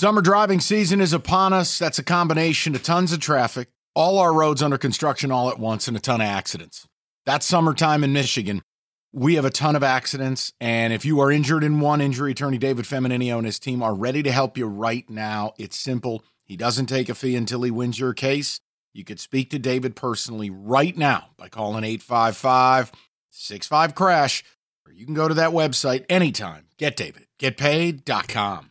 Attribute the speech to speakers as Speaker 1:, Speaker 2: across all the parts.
Speaker 1: Summer driving season is upon us. That's a combination of tons of traffic, all our roads under construction all at once, and a ton of accidents. That's summertime in Michigan. We have a ton of accidents, and if you are injured in one, injury attorney David Feminino and his team are ready to help you right now. It's simple. He doesn't take a fee until he wins your case. You could speak to David personally right now by calling 855 65 Crash, or you can go to that website anytime. Get David. GetPaid.com.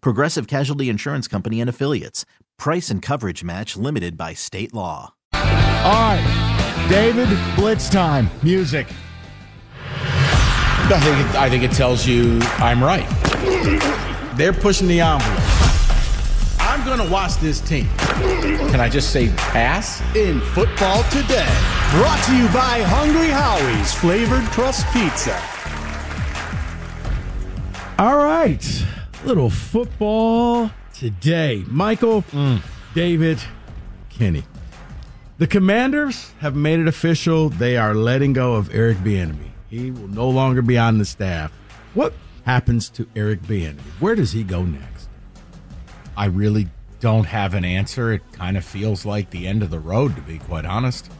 Speaker 2: Progressive Casualty Insurance Company and Affiliates. Price and coverage match limited by state law.
Speaker 1: All right, David, blitz time. Music.
Speaker 3: I think it, I think it tells you I'm right. They're pushing the envelope. I'm going to watch this team. Can I just say pass?
Speaker 4: In football today, brought to you by Hungry Howie's flavored crust pizza.
Speaker 5: All right, little football today. Michael, mm. David, Kenny. The Commanders have made it official. They are letting go of Eric Bieniemy. He will no longer be on the staff. What happens to Eric Bieniemy? Where does he go next?
Speaker 3: I really don't have an answer. It kind of feels like the end of the road, to be quite honest.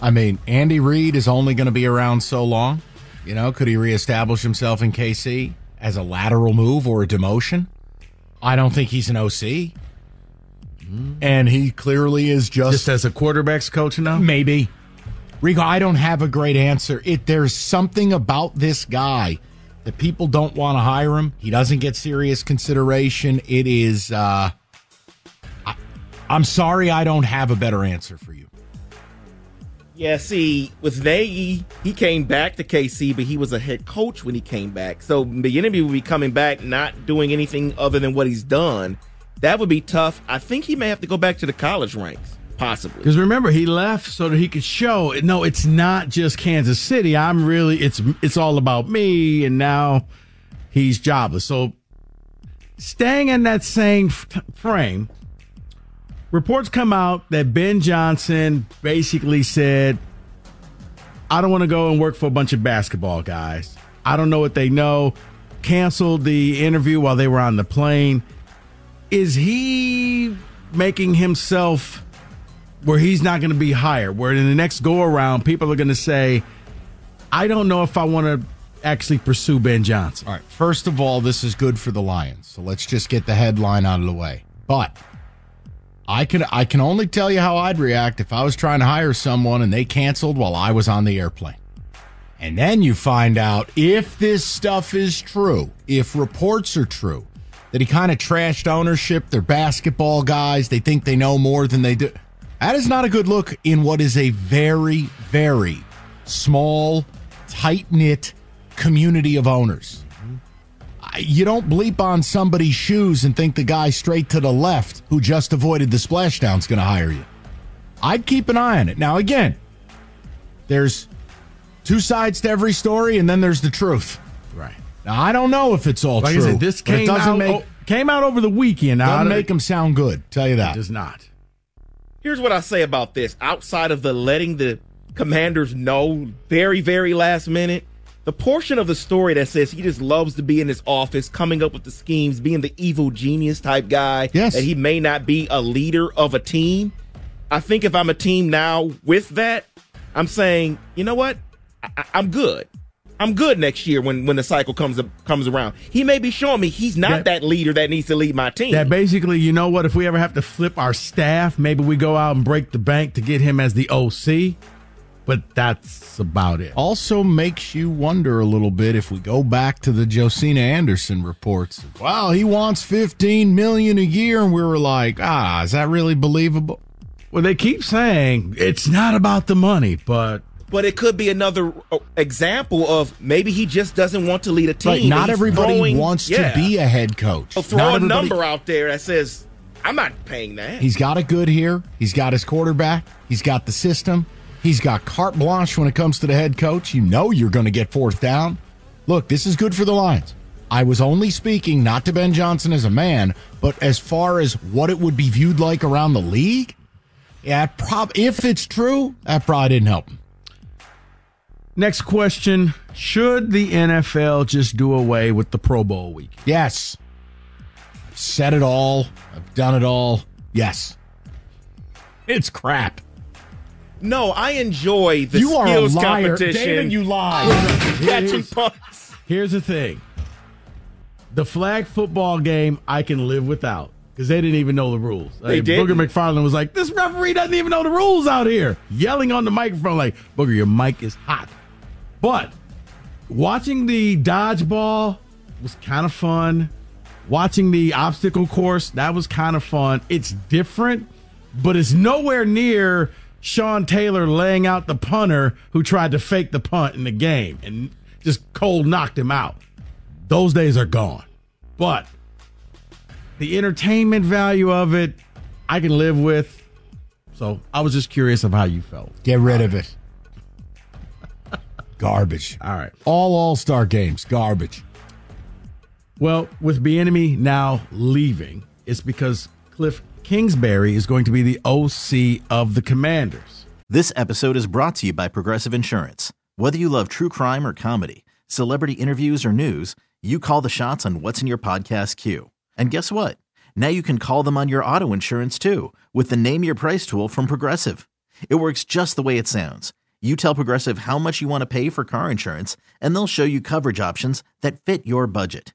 Speaker 3: I mean, Andy Reid is only going to be around so long. You know, could he reestablish himself in KC as a lateral move or a demotion? I don't think he's an OC. And he clearly is just,
Speaker 5: Just as a quarterbacks coach now?
Speaker 3: maybe. Rico, I don't have a great answer. It there's something about this guy that people don't want to hire him. He doesn't get serious consideration. It is uh I, I'm sorry I don't have a better answer for you.
Speaker 6: Yeah, see, with Nagy, he came back to KC, but he was a head coach when he came back. So Bieniemy would be coming back, not doing anything other than what he's done. That would be tough. I think he may have to go back to the college ranks, possibly.
Speaker 5: Because remember, he left so that he could show. No, it's not just Kansas City. I'm really. It's it's all about me, and now he's jobless. So, staying in that same frame, reports come out that Ben Johnson basically said, "I don't want to go and work for a bunch of basketball guys. I don't know what they know." Canceled the interview while they were on the plane. Is he making himself? where he's not going to be hired. Where in the next go around, people are going to say, I don't know if I want to actually pursue Ben Johnson.
Speaker 3: All right. First of all, this is good for the Lions. So let's just get the headline out of the way. But I can I can only tell you how I'd react if I was trying to hire someone and they canceled while I was on the airplane. And then you find out if this stuff is true, if reports are true, that he kind of trashed ownership, they're basketball guys, they think they know more than they do. That is not a good look in what is a very, very small, tight knit community of owners. I- You don't bleep on somebody's shoes and think the guy straight to the left who just avoided the splashdown is going to hire you. I'd keep an eye on it. Now, again, there's two sides to every story, and then there's the truth.
Speaker 5: Right.
Speaker 3: Now, I don't know if it's all
Speaker 5: Like
Speaker 3: true.
Speaker 5: Said, this
Speaker 3: but it
Speaker 5: came
Speaker 3: doesn't
Speaker 5: out,
Speaker 3: make
Speaker 5: o- came out over the weekend. Now,
Speaker 3: doesn't
Speaker 5: I-
Speaker 3: make them sound good. Tell you
Speaker 5: It
Speaker 3: that.
Speaker 5: does not.
Speaker 6: Here's what I say about this. Outside of the letting the commanders know very, very last minute, the portion of the story that says he just loves to be in his office, coming up with the schemes, being the evil genius type guy,
Speaker 3: Yes.
Speaker 6: that he may not be a leader of a team. I think if I'm a team now with that, I'm saying, you know what? I, I'm good. I'm good next year when, when the cycle comes comes around. He may be showing me he's not
Speaker 5: That-
Speaker 6: that leader that needs to lead my team.
Speaker 5: That basically, you know what? If we ever have to flip our staff, maybe we go out and break the bank to get him as the OC. But that's about it.
Speaker 3: also makes you wonder a little bit if we go back to the Josina Anderson reports. Wow, he wants 15 million a year and we were like, "Ah, is that really believable?"
Speaker 5: Well, they keep saying it's not about the money, but
Speaker 6: But it could be another uh, example of maybe he just doesn't want to lead a team.
Speaker 3: Right, not everybody
Speaker 6: throwing-
Speaker 3: wants
Speaker 6: yeah.
Speaker 3: to be a head coach.
Speaker 6: He'll throw
Speaker 3: Not
Speaker 6: a
Speaker 3: everybody-
Speaker 6: number out there that says I'm not paying that.
Speaker 3: He's got it good here. He's got his quarterback. He's got the system. He's got carte blanche when it comes to the head coach. You know you're going to get fourth down. Look, this is good for the Lions. I was only speaking not to Ben Johnson as a man, but as far as what it would be viewed like around the league. Yeah, prob- if it's true, that probably didn't help him.
Speaker 5: Next question Should the NFL just do away with the Pro Bowl week?
Speaker 3: Yes. I've said it all. I've done it all. Yes. It's crap.
Speaker 6: No, I enjoy the
Speaker 3: you are a
Speaker 6: skills
Speaker 3: liar.
Speaker 6: competition.
Speaker 3: David, you lie.
Speaker 6: catching
Speaker 5: Here's-
Speaker 6: punts.
Speaker 5: Here's the thing the flag football game I can live without because they didn't even know the rules.
Speaker 6: They
Speaker 5: Like,
Speaker 6: didn't.
Speaker 5: Booger McFarland was like, This referee doesn't even know the rules out here, yelling on the microphone like, Booger, your mic is hot. But watching the dodgeball was kind of fun. Watching the obstacle course, that was kind of fun. It's different, but it's nowhere near Sean Taylor laying out the punter who tried to fake the punt in the game and just cold knocked him out. Those days are gone. But the entertainment value of it, I can live with. So I was just curious of how you felt.
Speaker 3: Get rid of it. Garbage.
Speaker 5: All right.
Speaker 3: All All Star games, garbage.
Speaker 5: Well, with Bieniemy now leaving, it's because Cliff Kingsbury is going to be the OC of the Commanders.
Speaker 2: This episode is brought to you by Progressive Insurance. Whether you love true crime or comedy, celebrity interviews or news, you call the shots on what's in your podcast queue. And guess what? Now you can call them on your auto insurance too with the Name Your Price tool from Progressive. It works just the way it sounds. You tell Progressive how much you want to pay for car insurance, and they'll show you coverage options that fit your budget.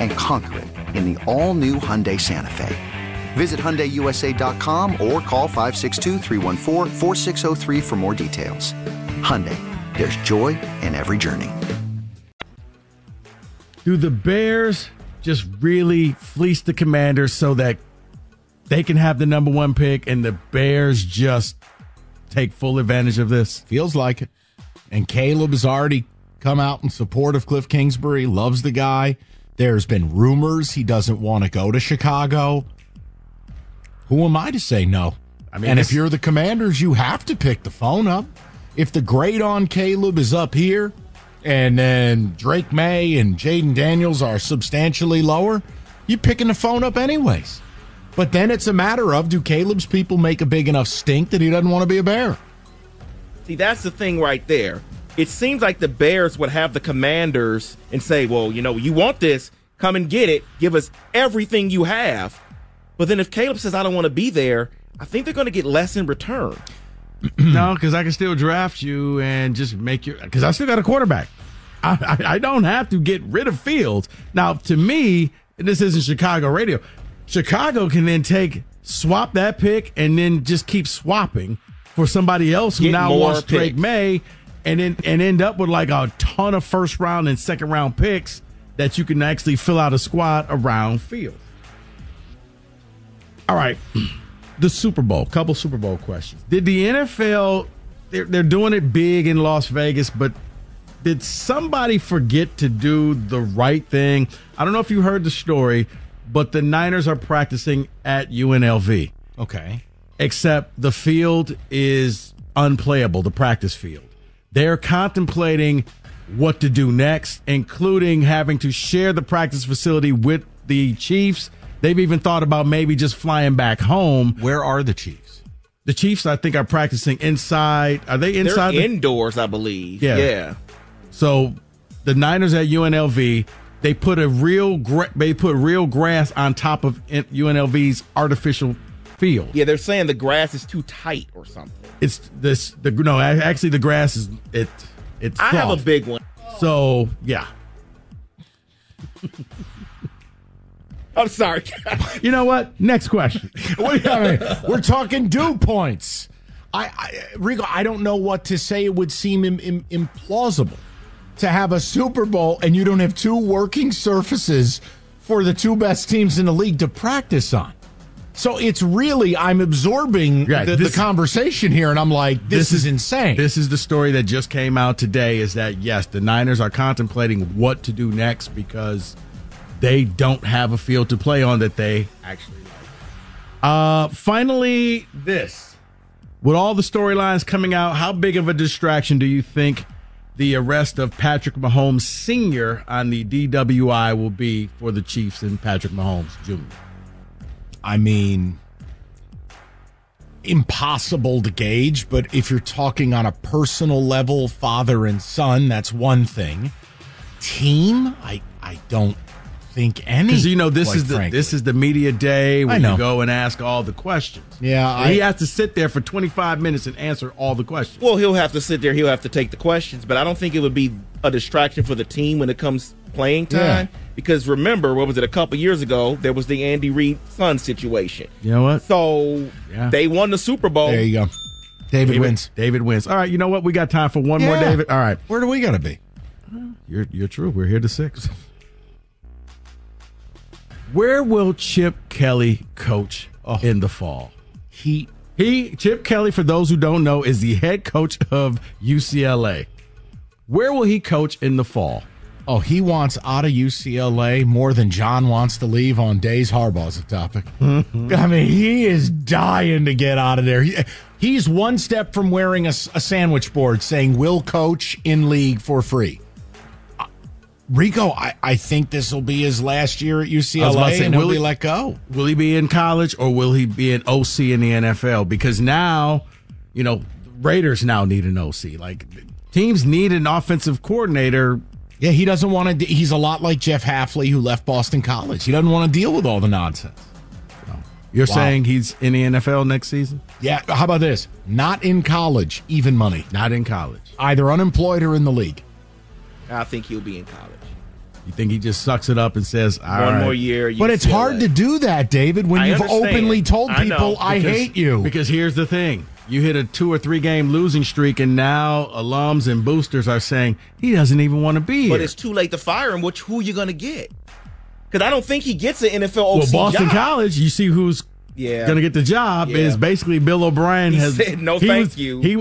Speaker 7: And conquer it in the all new Hyundai Santa Fe. Visit HyundaiUSA.com or call 562-314-4603 for more details. Hyundai, there's joy in every journey.
Speaker 5: Do the Bears just really fleece the Commanders so that they can have the number one pick and the Bears just take full advantage of this?
Speaker 3: Feels like it. And Caleb has already come out in support of Cliff Kingsbury, loves the guy. There's been rumors he doesn't want to go to Chicago. Who am I to say no?
Speaker 5: I mean,
Speaker 3: and if you're the commanders, you have to pick the phone up. If the grade on Caleb is up here and then Drake Maye and Jayden Daniels are substantially lower, you're picking the phone up anyways. But then it's a matter of do Caleb's people make a big enough stink that he doesn't want to be a bear?
Speaker 6: See, that's the thing right there. It seems like the Bears would have the commanders and say, well, you know, you want this, come and get it, give us everything you have. But then if Caleb says, I don't want to be there, I think they're going to get less in return.
Speaker 5: no, because I can still draft you and just make you. Because I still got a quarterback. I, I, I don't have to get rid of Fields. Now, to me, this isn't Chicago radio. Chicago can then take swap that pick and then just keep swapping for somebody else who
Speaker 6: Get
Speaker 5: now wants Drake
Speaker 6: picks.
Speaker 5: Maye, and then and end up with like a ton of first round and second round picks that you can actually fill out a squad around field. All right. the Super Bowl. Couple Super Bowl questions. Did the NFL? They're, they're doing it big in Las Vegas, but did somebody forget to do the right thing? I don't know if you heard the story, but the Niners are practicing at UNLV.
Speaker 3: Okay.
Speaker 5: Except the field is unplayable, the practice field. They're contemplating what to do next, including having to share the practice facility with the Chiefs. They've even thought about maybe just flying back home.
Speaker 3: Where are the Chiefs?
Speaker 5: The Chiefs, I think, are practicing inside. Are they inside?
Speaker 6: They're
Speaker 5: the-
Speaker 6: indoors, I believe.
Speaker 5: Yeah.
Speaker 6: Yeah.
Speaker 5: So the Niners at UNLV, they put a real gra- they put real grass on top of UNLV's artificial field.
Speaker 6: Yeah, they're saying the grass is too tight or something.
Speaker 5: It's this the no actually the grass is it it's
Speaker 6: I have a big one.
Speaker 5: So yeah,
Speaker 6: I'm sorry.
Speaker 5: you know what? Next question.
Speaker 3: You- I mean, we're talking dew points. I, I Rico, I don't know what to say. It would seem Im, Im, implausible to have a Super Bowl and you don't have two working surfaces for the two best teams in the league to practice on. So it's really I'm absorbing
Speaker 5: Right,
Speaker 3: the,
Speaker 5: this-
Speaker 3: the conversation here, and I'm like, this, is, insane.
Speaker 5: This is the story that just came out today. Is that yes, the Niners are contemplating what to do next because they don't have a field to play on that they actually like. Uh, finally, this with all the storylines coming out, how big of a distraction do you think the arrest of Patrick Mahomes Sr. on the DWI will be for the Chiefs and Patrick Mahomes Jr.?
Speaker 3: I mean, impossible to gauge, but if you're talking on a personal level, father and son, that's one thing. Team, I I don't think any.
Speaker 5: Because you know this is the
Speaker 3: frankly.
Speaker 5: this is the media day where
Speaker 3: I know.
Speaker 5: you go and ask all the questions.
Speaker 3: Yeah,
Speaker 5: And he has to sit there for 25 minutes and answer all the questions.
Speaker 6: well, he'll have to sit there. He'll have to take the questions, but I don't think it would be a distraction for the team when it comes playing time.
Speaker 3: Yeah.
Speaker 6: Because remember, what was it? A couple years ago, there was the Andy Reid son situation.
Speaker 5: You know what?
Speaker 6: So
Speaker 5: Yeah.
Speaker 6: they won the Super Bowl.
Speaker 3: There you go. David,
Speaker 5: David
Speaker 3: wins.
Speaker 5: David wins. All right, you know what? We got time for one more, David. All right,
Speaker 3: Where do we got to be?
Speaker 5: you're you're true. We're here to six. Where will Chip Kelly coach oh. in the fall?
Speaker 3: He
Speaker 5: He Chip Kelly, for those who don't know, is the head coach of UCLA. Where will he coach in the fall?
Speaker 3: oh he wants out of UCLA more than John wants to leave on days Harbaugh's a topic. Mm-hmm. I mean, he is dying to get out of there. He, he's one step from wearing a sandwich board saying "Will coach in league for free." Rico, I, I think this will be his last year at
Speaker 5: I was about
Speaker 3: UCLA,
Speaker 5: say,
Speaker 3: and
Speaker 5: will he-
Speaker 3: let go.
Speaker 5: Will he be in college or will he be an OC in the NFL? Because now, you know, Raiders now need an OC. Like teams need an offensive coordinator.
Speaker 3: Yeah, he doesn't want to. He's a lot like Jeff Hafley, who left Boston College. He doesn't want to deal with all the nonsense.
Speaker 5: You're
Speaker 3: Wow.
Speaker 5: saying he's in the NFL next season?
Speaker 3: Yeah, how about this? Not in college, even money.
Speaker 5: Not in college.
Speaker 3: Either unemployed or in the league.
Speaker 6: I think he'll be in college.
Speaker 5: You think he just sucks it up and says, "All
Speaker 6: One
Speaker 5: right."
Speaker 6: more year.
Speaker 3: But it's
Speaker 6: UCLA.
Speaker 3: hard to do that, David, when
Speaker 6: I
Speaker 3: you've
Speaker 6: understand.
Speaker 3: openly told
Speaker 6: I know,
Speaker 3: people, I, hate you.
Speaker 5: Because here's the thing. You hit a two or three game losing streak, and now alums and boosters are saying he doesn't even want to be here.
Speaker 6: But it's too late to fire him. Which who you gonna get? Because I don't think he gets an NFL OC
Speaker 5: well, Boston
Speaker 6: job.
Speaker 5: College, you see who's
Speaker 6: Yeah.
Speaker 5: going to get the job
Speaker 6: Yeah.
Speaker 5: is basically Bill O'Brien
Speaker 6: He
Speaker 5: has
Speaker 6: said, "No,
Speaker 5: he
Speaker 6: thank
Speaker 5: was-
Speaker 6: you,"
Speaker 5: He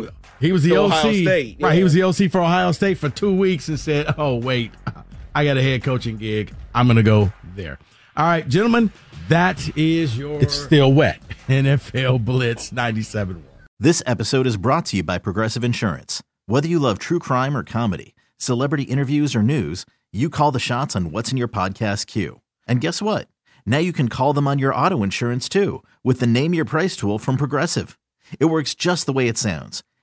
Speaker 5: he was the
Speaker 6: to
Speaker 5: OC,
Speaker 6: Ohio State,
Speaker 5: right? He was the OC for Ohio State for two weeks and said, "Oh wait, I got a head coaching gig. I'm going to go there." All right, gentlemen, that is your. It's still wet. NFL Blitz ninety seven.
Speaker 2: This episode is brought to you by Progressive Insurance. Whether you love true crime or comedy, celebrity interviews or news, you call the shots on what's in your podcast queue. And guess what? Now you can call them on your auto insurance too with the Name Your Price tool from Progressive. It works just the way it sounds.